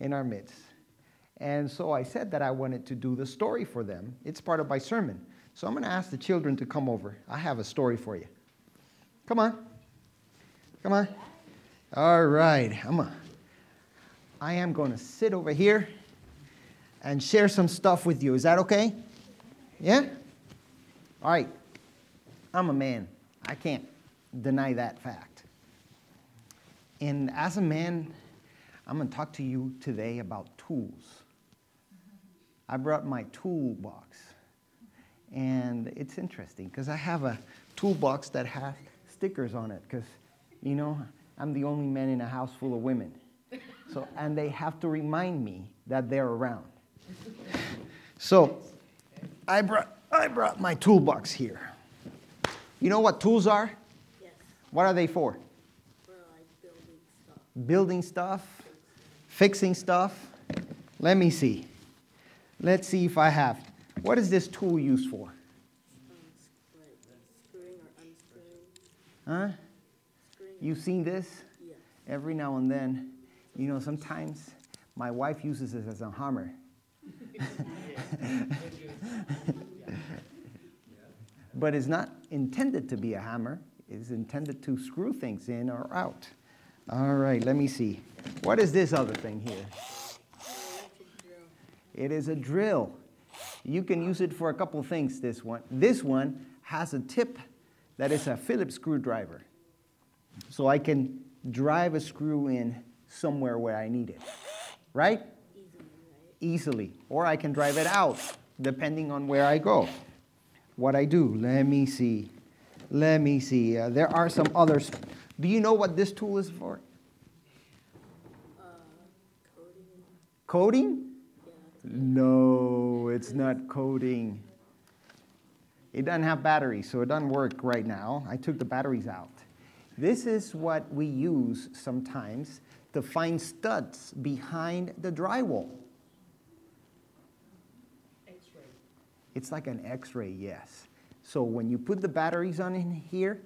in our midst. And so I said that I wanted to do the story for them. It's part of my sermon. So I'm going to ask the children to come over. I have a story for you. Come on. Come on. All right. I'm a, I am going to sit over here and share some stuff with you. Is that okay? Yeah? All right. I'm a man. I can't deny that fact. And as a man, I'm going to talk to you today about tools. I brought my toolbox. And it's interesting because I have a toolbox that has stickers on it because, you know, I'm the only man in a house full of women. So, and they have to remind me that they're around. So, I brought, I brought my toolbox here. You know what tools are? Yes. What are they for? For like building stuff. Building stuff, fixing stuff. Let me see. Let's see if I have. What is this tool used for? S- like screwing or unscrewing. Huh? You've seen this? Every now and then. You know, sometimes my wife uses this as a hammer. but it's not intended to be a hammer, it's intended to screw things in or out. All right, let me see. What is this other thing here? It is a drill. You can use it for a couple things, this one. This one has a tip that is a Phillips screwdriver. So I can drive a screw in somewhere where I need it. Right? Easily. Or I can drive it out, depending on where I go. What I do, let me see. Let me see. Uh, there are some others. Do you know what this tool is for? Uh, coding. Coding? Yeah. No, it's not coding. It doesn't have batteries, so it doesn't work right now. I took the batteries out. This is what we use sometimes to find studs behind the drywall. X-ray. It's like an x ray, yes. So when you put the batteries on in here,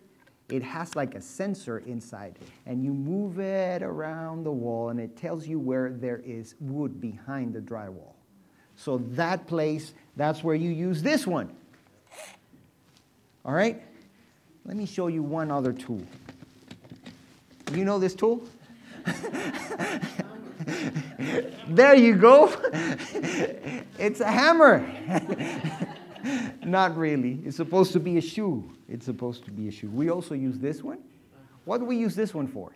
it has like a sensor inside, and you move it around the wall, and it tells you where there is wood behind the drywall. So that place, that's where you use this one. All right? Let me show you one other tool. You know this tool? there you go. it's a hammer. Not really. It's supposed to be a shoe. It's supposed to be a shoe. We also use this one. What do we use this one for?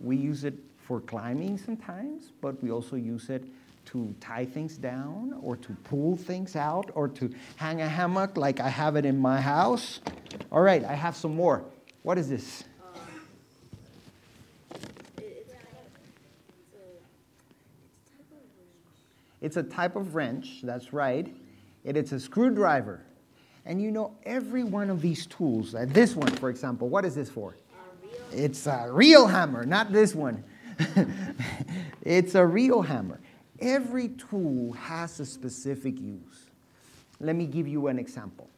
We use it for climbing sometimes, but we also use it to tie things down or to pull things out or to hang a hammock like I have it in my house. All right, I have some more. What is this? Uh, it, it's a, it's it's type of wrench. That's right. And It is a screwdriver. And you know, every one of these tools, uh, this one, for example, what is this for? A. It's a real hammer, not this one. it's a real hammer. Every tool has a specific use. Let me give you an example.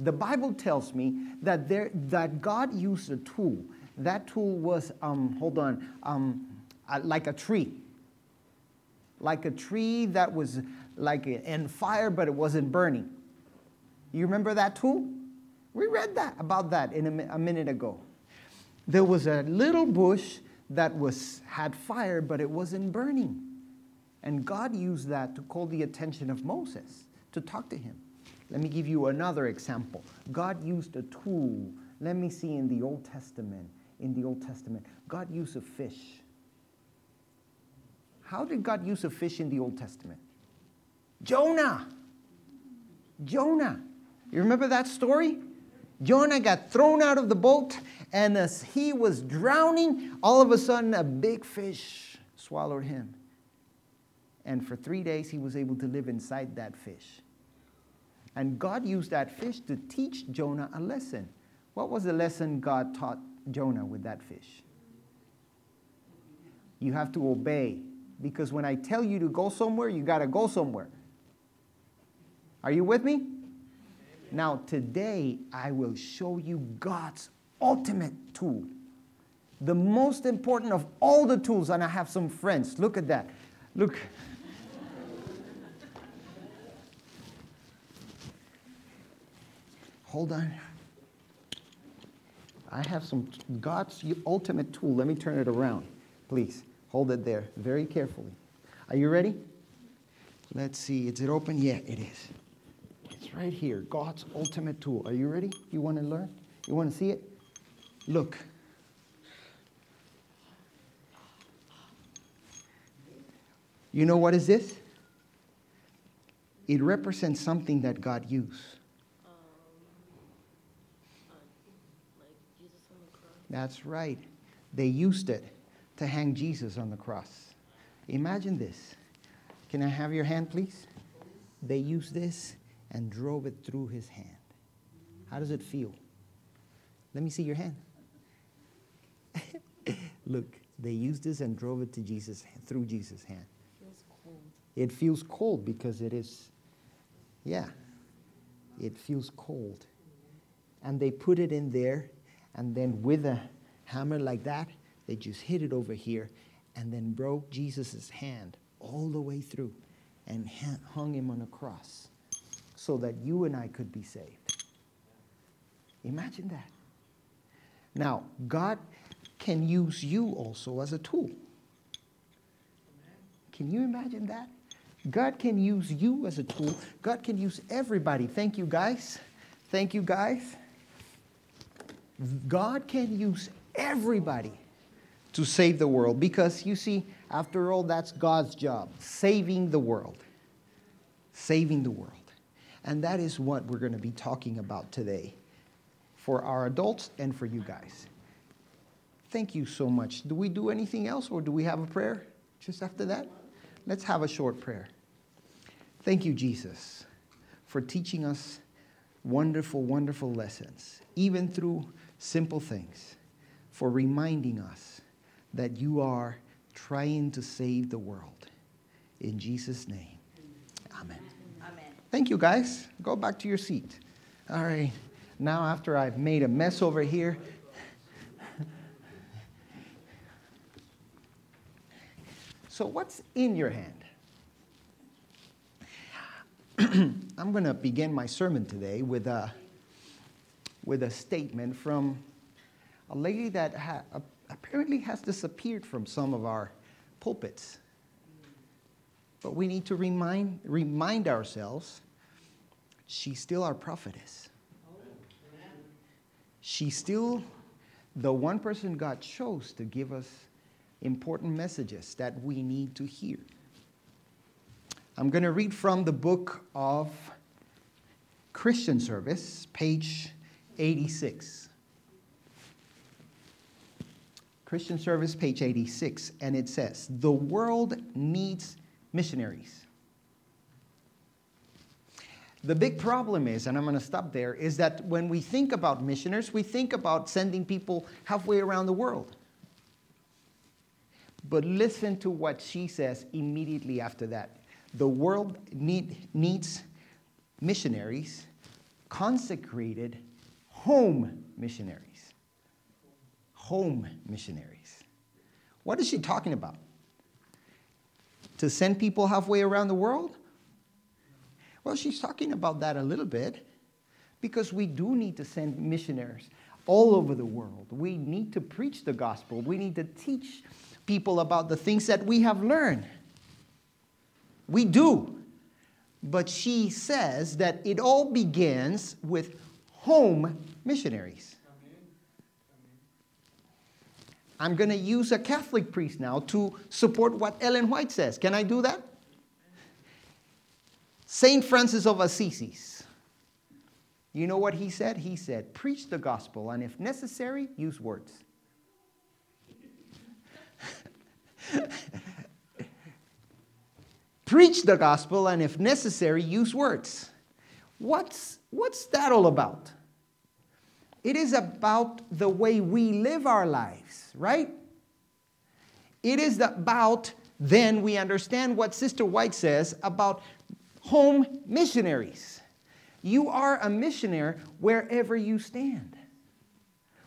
The Bible tells me that, there, that God used a tool. That tool was, um, hold on, um, uh, like a tree. Like a tree that was like in fire, but it wasn't burning. You remember that tool? We read that about that in a, a minute ago. There was a little bush that was had fire, but it wasn't burning. And God used that to call the attention of Moses to talk to him. Let me give you another example. God used a tool. Let me see in the Old Testament. In the Old Testament, God used a fish. How did God use a fish in the Old Testament? Jonah. Jonah. You remember that story? Jonah got thrown out of the boat, and as he was drowning, all of a sudden a big fish swallowed him. And for three days, he was able to live inside that fish. And God used that fish to teach Jonah a lesson. What was the lesson God taught Jonah with that fish? You have to obey. Because when I tell you to go somewhere, you got to go somewhere. Are you with me? Now, today, I will show you God's ultimate tool. The most important of all the tools, and I have some friends. Look at that. Look. Hold on. I have some God's ultimate tool. Let me turn it around. Please hold it there very carefully. Are you ready? Let's see. Is it open? Yeah, it is. It's right here. God's ultimate tool. Are you ready? You want to learn? You want to see it? Look. You know what is this? It represents something that God used. Um, uh, like Jesus on the cross. That's right. They used it to hang Jesus on the cross. Imagine this. Can I have your hand, please? They used this and drove it through his hand. How does it feel? Let me see your hand. Look, they used this and drove it to Jesus through Jesus' hand. Feels cold. It feels cold because it is, yeah, it feels cold. And they put it in there, and then with a hammer like that, they just hit it over here and then broke Jesus' hand all the way through and hung him on a cross so that you and I could be saved. Imagine that. Now, God can use you also as a tool. Can you imagine that? God can use you as a tool. God can use everybody. Thank you, guys. Thank you, guys. God can use everybody to save the world because you see, after all, that's God's job saving the world. Saving the world. And that is what we're going to be talking about today for our adults and for you guys. Thank you so much. Do we do anything else or do we have a prayer just after that? Let's have a short prayer. Thank you, Jesus, for teaching us wonderful, wonderful lessons, even through simple things, for reminding us that you are trying to save the world. In Jesus' name, amen. Amen. Thank you, guys. Go back to your seat. All right. Now, after I've made a mess over here, so what's in your hand? I'm going to begin my sermon today with a, with a statement from a lady that ha- apparently has disappeared from some of our pulpits. But we need to remind, remind ourselves she's still our prophetess. She's still the one person God chose to give us important messages that we need to hear. I'm going to read from the book of Christian Service, page 86. Christian Service, page 86, and it says, The world needs missionaries. The big problem is, and I'm going to stop there, is that when we think about missioners, we think about sending people halfway around the world. But listen to what she says immediately after that. The world need, needs missionaries, consecrated home missionaries. Home missionaries. What is she talking about? To send people halfway around the world? Well, she's talking about that a little bit because we do need to send missionaries all over the world. We need to preach the gospel. We need to teach people about the things that we have learned. We do. But she says that it all begins with home missionaries. I'm going to use a Catholic priest now to support what Ellen White says. Can I do that? St. Francis of Assisi. You know what he said? He said, Preach the gospel, and if necessary, use words. Preach the gospel, and if necessary, use words. What's, what's that all about? It is about the way we live our lives, right? It is about, then we understand what Sister White says about home missionaries. You are a missionary wherever you stand,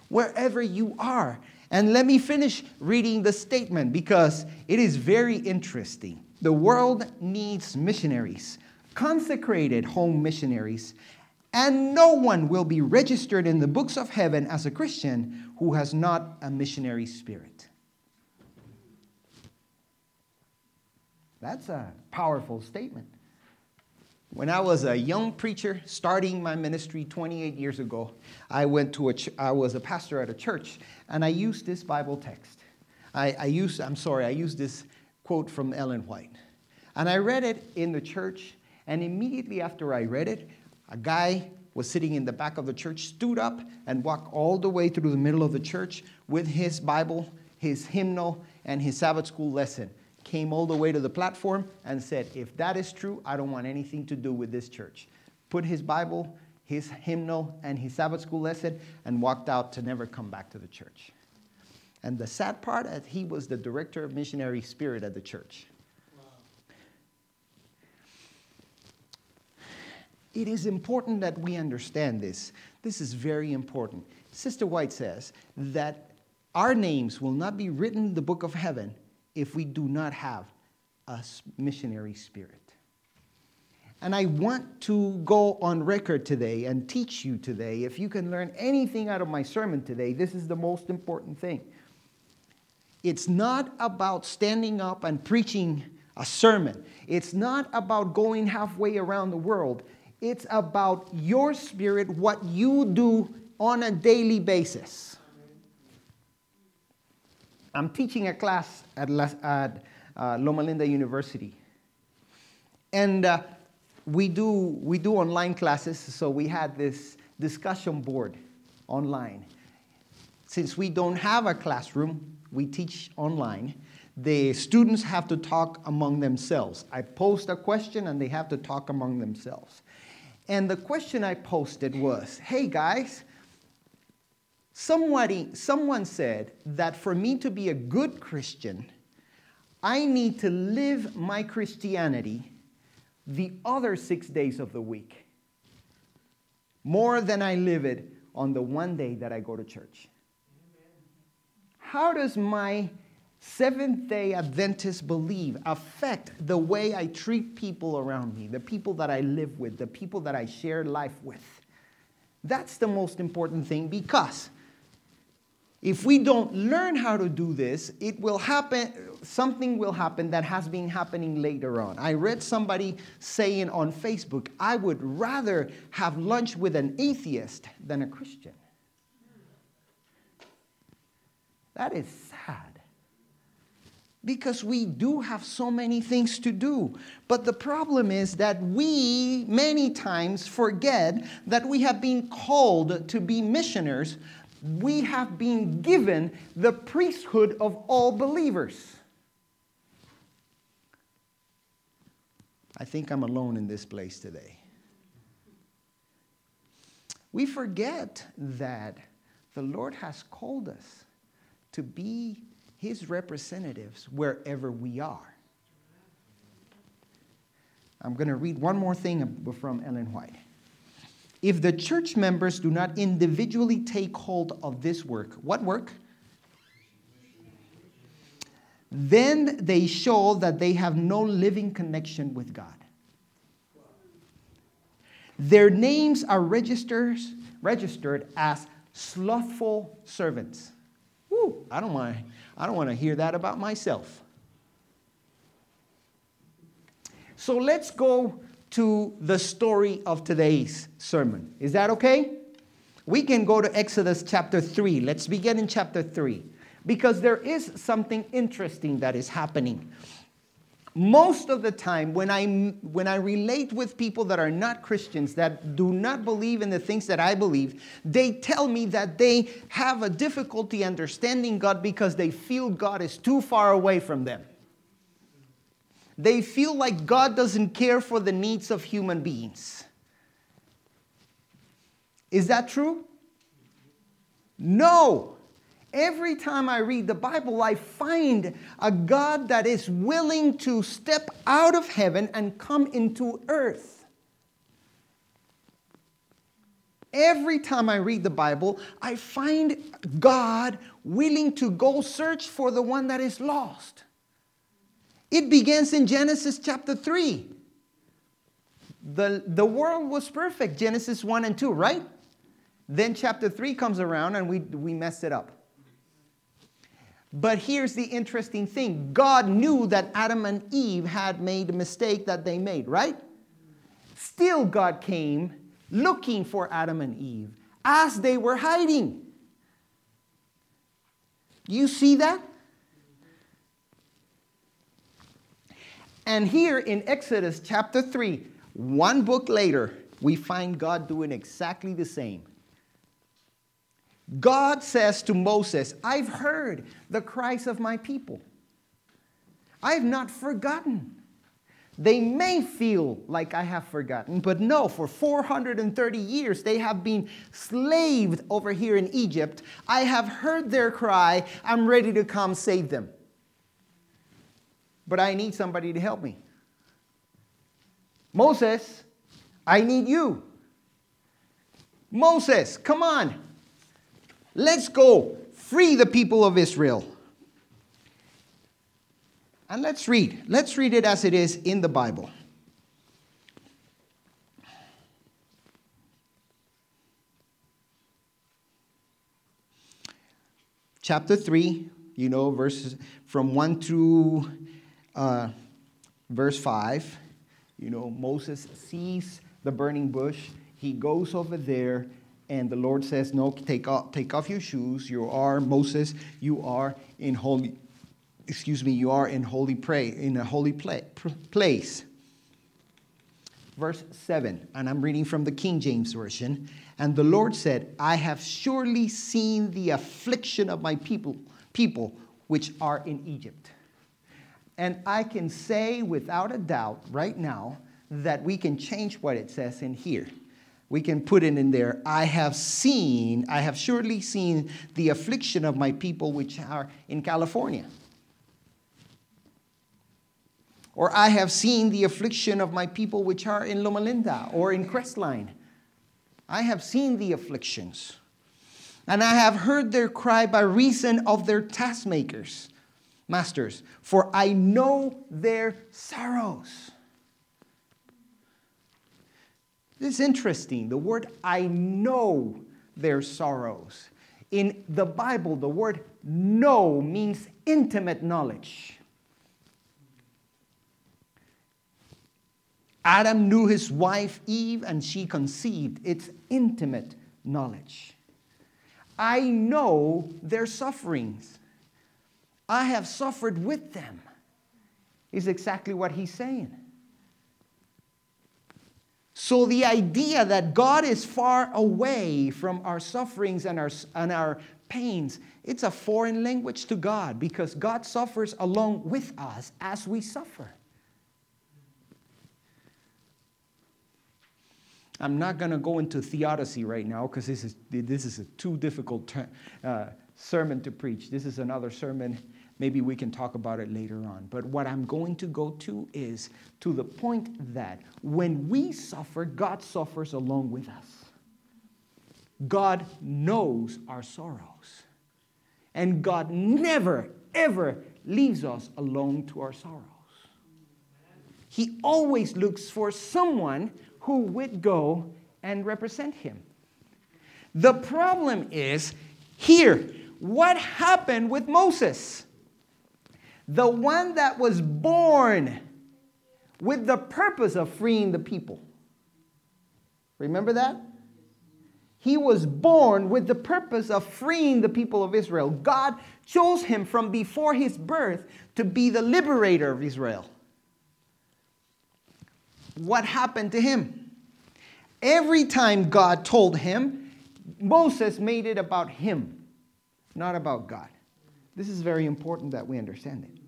wherever you are. And let me finish reading the statement because it is very interesting. The world needs missionaries, consecrated home missionaries, and no one will be registered in the books of heaven as a Christian who has not a missionary spirit. That's a powerful statement. When I was a young preacher starting my ministry 28 years ago, I went to a ch- I was a pastor at a church and I used this Bible text. I, I used, I'm sorry, I used this quote from Ellen White. And I read it in the church, and immediately after I read it, a guy was sitting in the back of the church, stood up and walked all the way through the middle of the church with his Bible, his hymnal, and his Sabbath school lesson. Came all the way to the platform and said, If that is true, I don't want anything to do with this church. Put his Bible, his hymnal, and his Sabbath school lesson and walked out to never come back to the church. And the sad part is he was the director of missionary spirit at the church. It is important that we understand this. This is very important. Sister White says that our names will not be written in the book of heaven if we do not have a missionary spirit. And I want to go on record today and teach you today. If you can learn anything out of my sermon today, this is the most important thing. It's not about standing up and preaching a sermon, it's not about going halfway around the world. It's about your spirit, what you do on a daily basis. I'm teaching a class at, uh, Loma Linda University. And uh, we, do, we do online classes, so we had this discussion board online. Since we don't have a classroom, we teach online. The students have to talk among themselves. I post a question and they have to talk among themselves. And the question I posted was Hey guys, somebody, someone said that for me to be a good Christian, I need to live my Christianity the other six days of the week more than I live it on the one day that I go to church. How does my Seventh day Adventist believe affect the way I treat people around me, the people that I live with, the people that I share life with? That's the most important thing because if we don't learn how to do this, it will happen, something will happen that has been happening later on. I read somebody saying on Facebook, I would rather have lunch with an atheist than a Christian. That is because we do have so many things to do. But the problem is that we many times forget that we have been called to be missioners. We have been given the priesthood of all believers. I think I'm alone in this place today. We forget that the Lord has called us to be his representatives wherever we are. I'm going to read one more thing from Ellen White. If the church members do not individually take hold of this work, what work? Then they show that they have no living connection with God. Their names are registered, registered as slothful servants. Woo, I don't mind. I don't want to hear that about myself. So let's go to the story of today's sermon. Is that okay? We can go to Exodus chapter 3. Let's begin in chapter 3 because there is something interesting that is happening most of the time when I, when I relate with people that are not Christians, that do not believe in the things that I believe, they tell me that they have a difficulty understanding God because they feel God is too far away from them. They feel like God doesn't care for the needs of human beings. Is that true? No. Every time I read the Bible, I find a God that is willing to step out of heaven and come into earth. Every time I read the Bible, I find God willing to go search for the one that is lost. It begins in Genesis chapter 3. The, the world was perfect, Genesis 1 and 2, right? Then chapter 3 comes around and we, we messed it up. But here's the interesting thing God knew that Adam and Eve had made a mistake that they made, right? Still, God came looking for Adam and Eve as they were hiding. You see that? And here in Exodus chapter 3, one book later, we find God doing exactly the same. God says to Moses, I've heard the cries of my people. I've not forgotten. They may feel like I have forgotten, but no, for 430 years they have been slaved over here in Egypt. I have heard their cry. I'm ready to come save them. But I need somebody to help me. Moses, I need you. Moses, come on. Let's go. Free the people of Israel. And let's read. Let's read it as it is in the Bible. Chapter 3, you know, verses from 1 through uh, verse 5. You know, Moses sees the burning bush. He goes over there, and the Lord says, No, take off, take off your shoes. You are, Moses, you are in holy excuse me, you are in holy pray in a holy place. Verse 7, and I'm reading from the King James Version. And the Lord said, I have surely seen the affliction of my people, people which are in Egypt. And I can say without a doubt right now that we can change what it says in here. We can put it in there. I have seen, I have surely seen the affliction of my people which are in California. Or I have seen the affliction of my people which are in Loma Linda or in Crestline. I have seen the afflictions. And I have heard their cry by reason of their taskmakers, masters, for I know their sorrows. This is interesting. The word I know their sorrows. In the Bible, the word know means intimate knowledge. Adam knew his wife Eve and she conceived. It's intimate knowledge. I know their sufferings. I have suffered with them, is exactly what he's saying. So, the idea that God is far away from our sufferings and our, and our pains, it's a foreign language to God because God suffers along with us as we suffer. I'm not going to go into theodicy right now because this is, this is a too difficult ter- uh, sermon to preach. This is another sermon. Maybe we can talk about it later on. But what I'm going to go to is to the point that when we suffer, God suffers along with us. God knows our sorrows. And God never, ever leaves us alone to our sorrows. He always looks for someone who would go and represent him. The problem is here what happened with Moses? The one that was born with the purpose of freeing the people. Remember that? He was born with the purpose of freeing the people of Israel. God chose him from before his birth to be the liberator of Israel what happened to him? Every time God told him, Moses made it about him, not about God. This is very important that we understand it.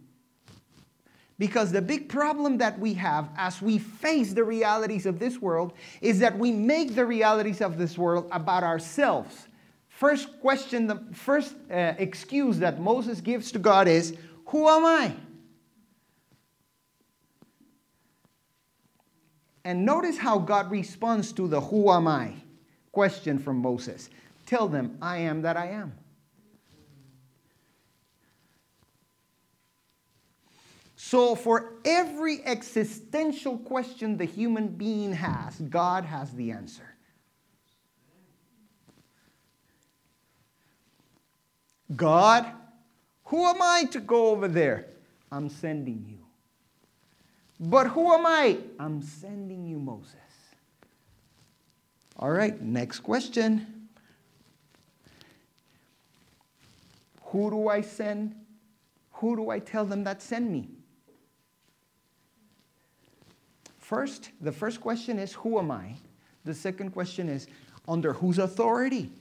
Because the big problem that we have as we face the realities of this world is that we make the realities of this world about ourselves. First question, the first uh, excuse that Moses gives to God is, Who am I? And notice how God responds to the who am I. question from Moses Tell them, I am that I am. So, for every existential question the human being has, God has the answer. God, who am I to go over there? I'm sending you. But who am I? I'm sending you Moses. All right, next question. Who do I send? Who do I tell them that send me? First, the first question is, Who am I? The second question is, Under whose authority?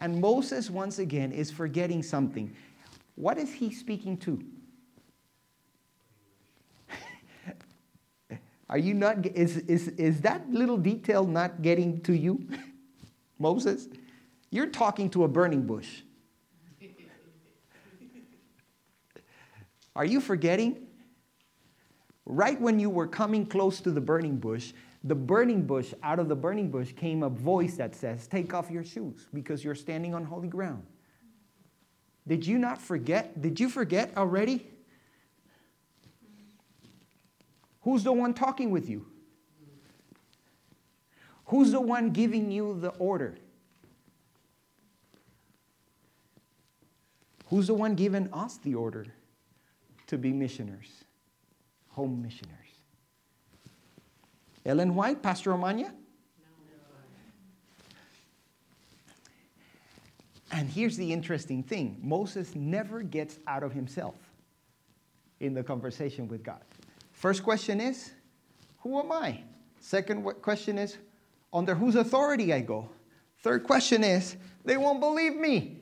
And Moses, once again, is forgetting something. What is he speaking to? Are you not, is, is, is that little detail not getting to you, Moses? You're talking to a burning bush. Are you forgetting? Right when you were coming close to the burning bush, the burning bush, out of the burning bush came a voice that says, Take off your shoes because you're standing on holy ground. Did you not forget? Did you forget already? Who's the one talking with you? Who's the one giving you the order? Who's the one giving us the order to be missioners, home missioners? Ellen White, Pastor Omania? And here's the interesting thing Moses never gets out of himself in the conversation with God. First question is, Who am I? Second question is, Under whose authority I go? Third question is, They won't believe me.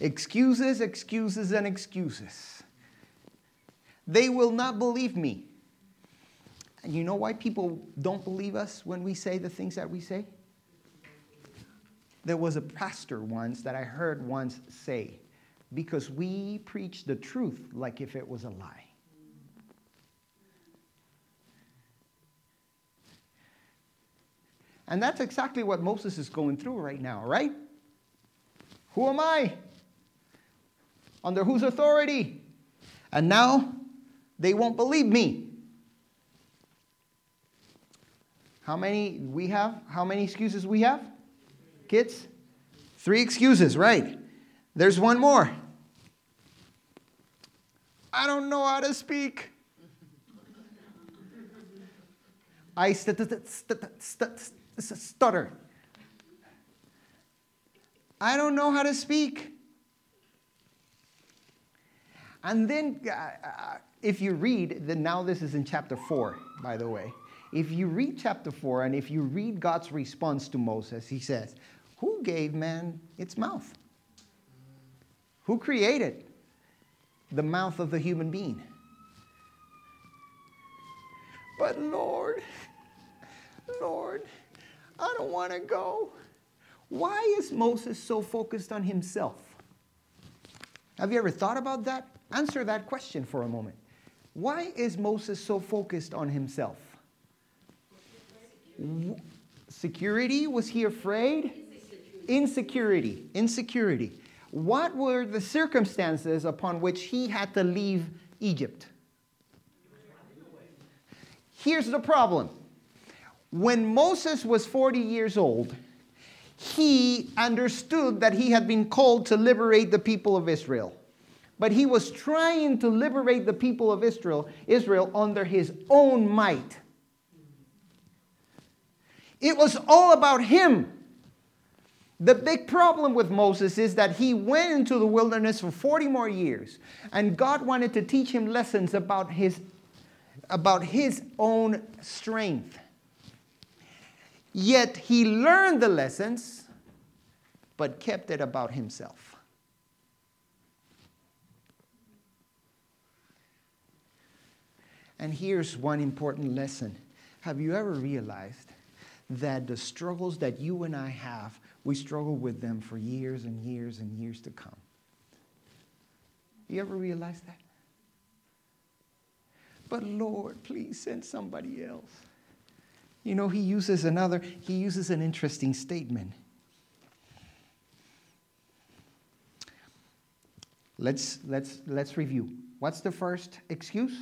Excuses, excuses, and excuses. They will not believe me. And you know why people don't believe us when we say the things that we say? There was a pastor once that I heard once say, because we preach the truth like if it was a lie. And that's exactly what Moses is going through right now, right? Who am I? Under whose authority? And now they won't believe me. How many we have? How many excuses we have? Kids? Three excuses, right? There's one more. I don't know how to speak. I stutter. I don't know how to speak. And then, uh, uh, if you read, then now this is in chapter 4, by the way. If you read chapter 4 and if you read God's response to Moses, he says, Who gave man its mouth? Who created the mouth of the human being? But Lord, Lord, I don't want to go. Why is Moses so focused on himself? Have you ever thought about that? Answer that question for a moment. Why is Moses so focused on himself? Security? Was he afraid? Insecurity. Insecurity. What were the circumstances upon which he had to leave Egypt? Here's the problem. When Moses was 40 years old, he understood that he had been called to liberate the people of Israel. But he was trying to liberate the people of Israel, Israel under his own might. It was all about him. The big problem with Moses is that he went into the wilderness for 40 more years, and God wanted to teach him lessons about his, about his own strength. Yet he learned the lessons, but kept it about himself. And here's one important lesson Have you ever realized that the struggles that you and I have, we struggle with them for years and years and years to come? You ever realize that? But Lord, please send somebody else. You know, he uses another, he uses an interesting statement. Let's, let's, let's review. What's the first excuse?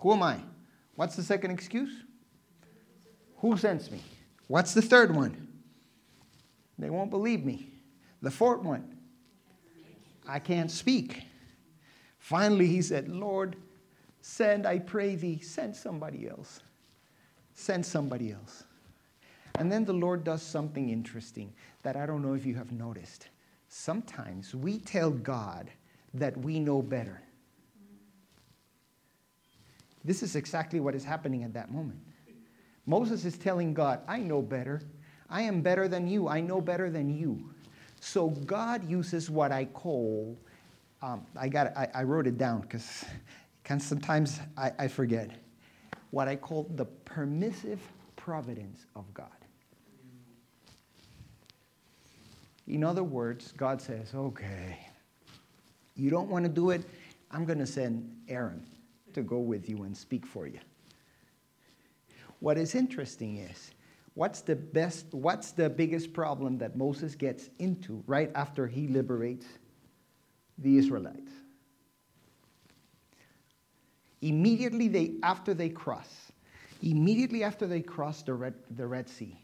Who am I? What's the second excuse? Who sends me? What's the third one? They won't believe me. The fourth one, I can't speak. Finally, he said, Lord, send, I pray thee, send somebody else. Send somebody else. And then the Lord does something interesting that I don't know if you have noticed. Sometimes we tell God that we know better. This is exactly what is happening at that moment. Moses is telling God, I know better. I am better than you. I know better than you. So God uses what I call, um, I, got, I, I, wrote it down because sometimes I, I forget, what I call the permissive providence of God. In other words, God says, okay, you don't want to do it? I'm going to send Aaron to go with you and speak for you. What is interesting is, what's the best, what's the biggest problem that Moses gets into right after he liberates the Israelites? Immediately they, after they cross, immediately after they cross the Red, the Red Sea,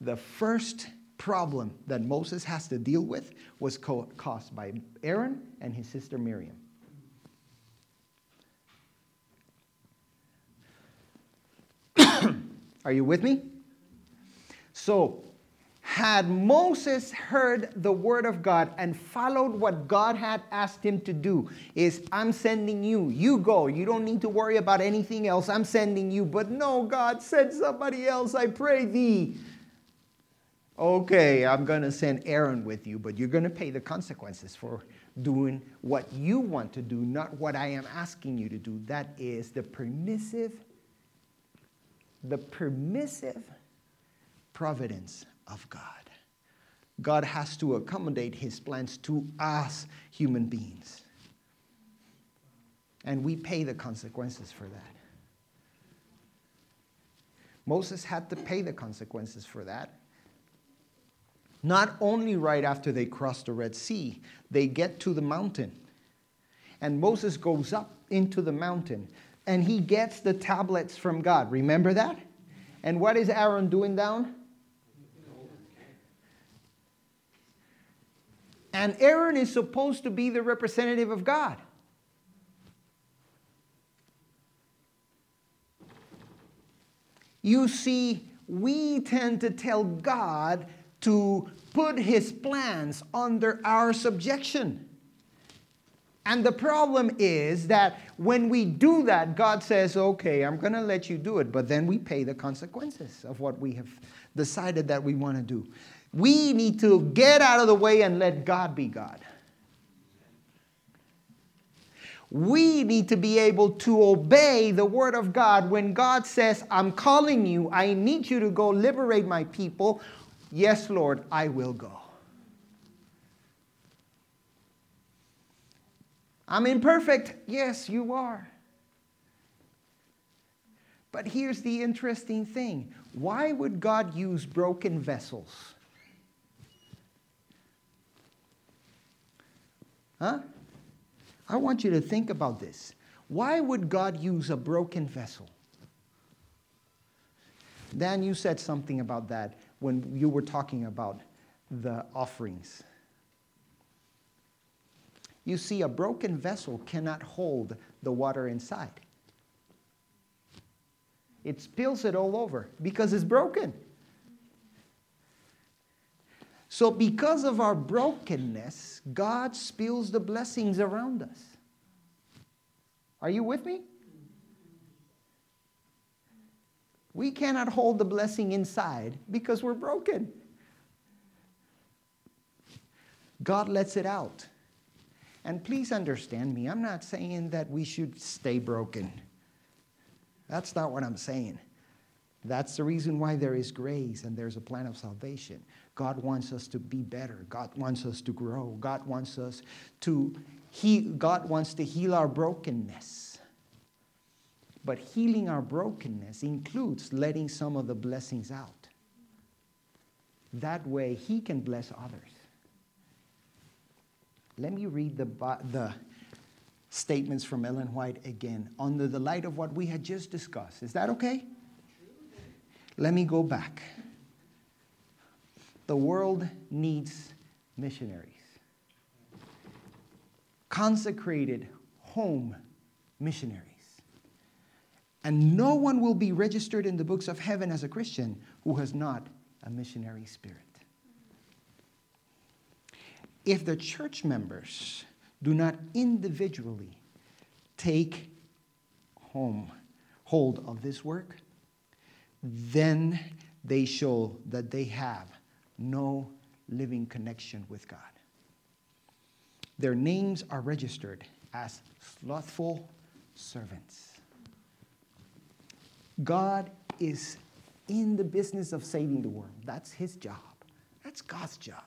the first problem that Moses has to deal with was caused by Aaron and his sister Miriam. Are you with me? So, had Moses heard the word of God and followed what God had asked him to do, is I'm sending you. You go. You don't need to worry about anything else. I'm sending you. But no, God, send somebody else. I pray thee. Okay, I'm going to send Aaron with you, but you're going to pay the consequences for doing what you want to do, not what I am asking you to do. That is the permissive the permissive providence of God. God has to accommodate his plans to us human beings. And we pay the consequences for that. Moses had to pay the consequences for that. Not only right after they cross the Red Sea, they get to the mountain. And Moses goes up into the mountain and he gets the tablets from God. Remember that? And what is Aaron doing down? And Aaron is supposed to be the representative of God. You see, we tend to tell God to put his plans under our subjection. And the problem is that when we do that, God says, okay, I'm going to let you do it, but then we pay the consequences of what we have decided that we want to do. We need to get out of the way and let God be God. We need to be able to obey the word of God when God says, I'm calling you, I need you to go liberate my people. Yes, Lord, I will go. I'm imperfect. Yes, you are. But here's the interesting thing why would God use broken vessels? Huh? I want you to think about this. Why would God use a broken vessel? Dan, you said something about that when you were talking about the offerings. You see, a broken vessel cannot hold the water inside. It spills it all over because it's broken. So, because of our brokenness, God spills the blessings around us. Are you with me? We cannot hold the blessing inside because we're broken. God lets it out. And please understand me, I'm not saying that we should stay broken. That's not what I'm saying. That's the reason why there is grace and there's a plan of salvation. God wants us to be better. God wants us to grow. God wants us to he God wants to heal our brokenness. But healing our brokenness includes letting some of the blessings out. That way he can bless others. Let me read the, the statements from Ellen White again under the light of what we had just discussed. Is that okay? Let me go back. The world needs missionaries, consecrated home missionaries. And no one will be registered in the books of heaven as a Christian who has not a missionary spirit. If the church members do not individually take home hold of this work, then they show that they have no living connection with God. Their names are registered as slothful servants. God is in the business of saving the world. That's his job. That's God's job.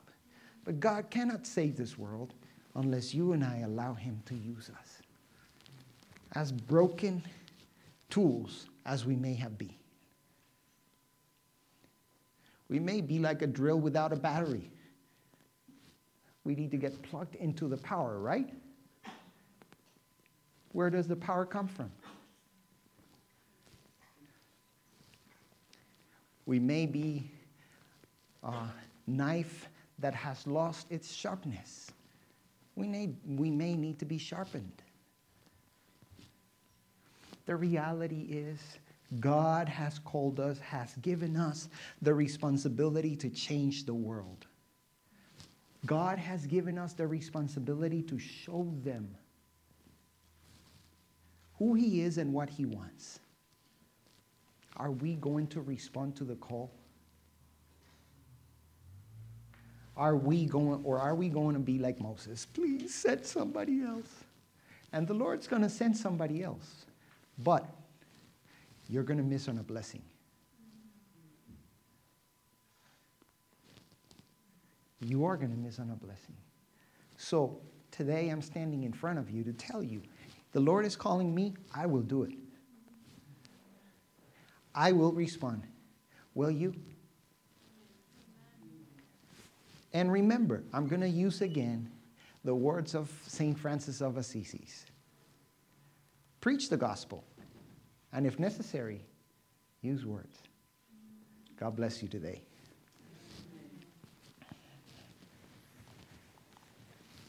But God cannot save this world unless you and I allow him to use us as broken tools as we may have been. We may be like a drill without a battery. We need to get plugged into the power, right? Where does the power come from? We may be a knife that has lost its sharpness. We may, we may need to be sharpened. The reality is, God has called us, has given us the responsibility to change the world. God has given us the responsibility to show them who He is and what He wants. Are we going to respond to the call? Are we going, or are we going to be like Moses? Please send somebody else. And the Lord's going to send somebody else. But you're going to miss on a blessing. You are going to miss on a blessing. So today I'm standing in front of you to tell you the Lord is calling me, I will do it. I will respond. Will you? And remember, I'm going to use again the words of St. Francis of Assisi preach the gospel, and if necessary, use words. God bless you today.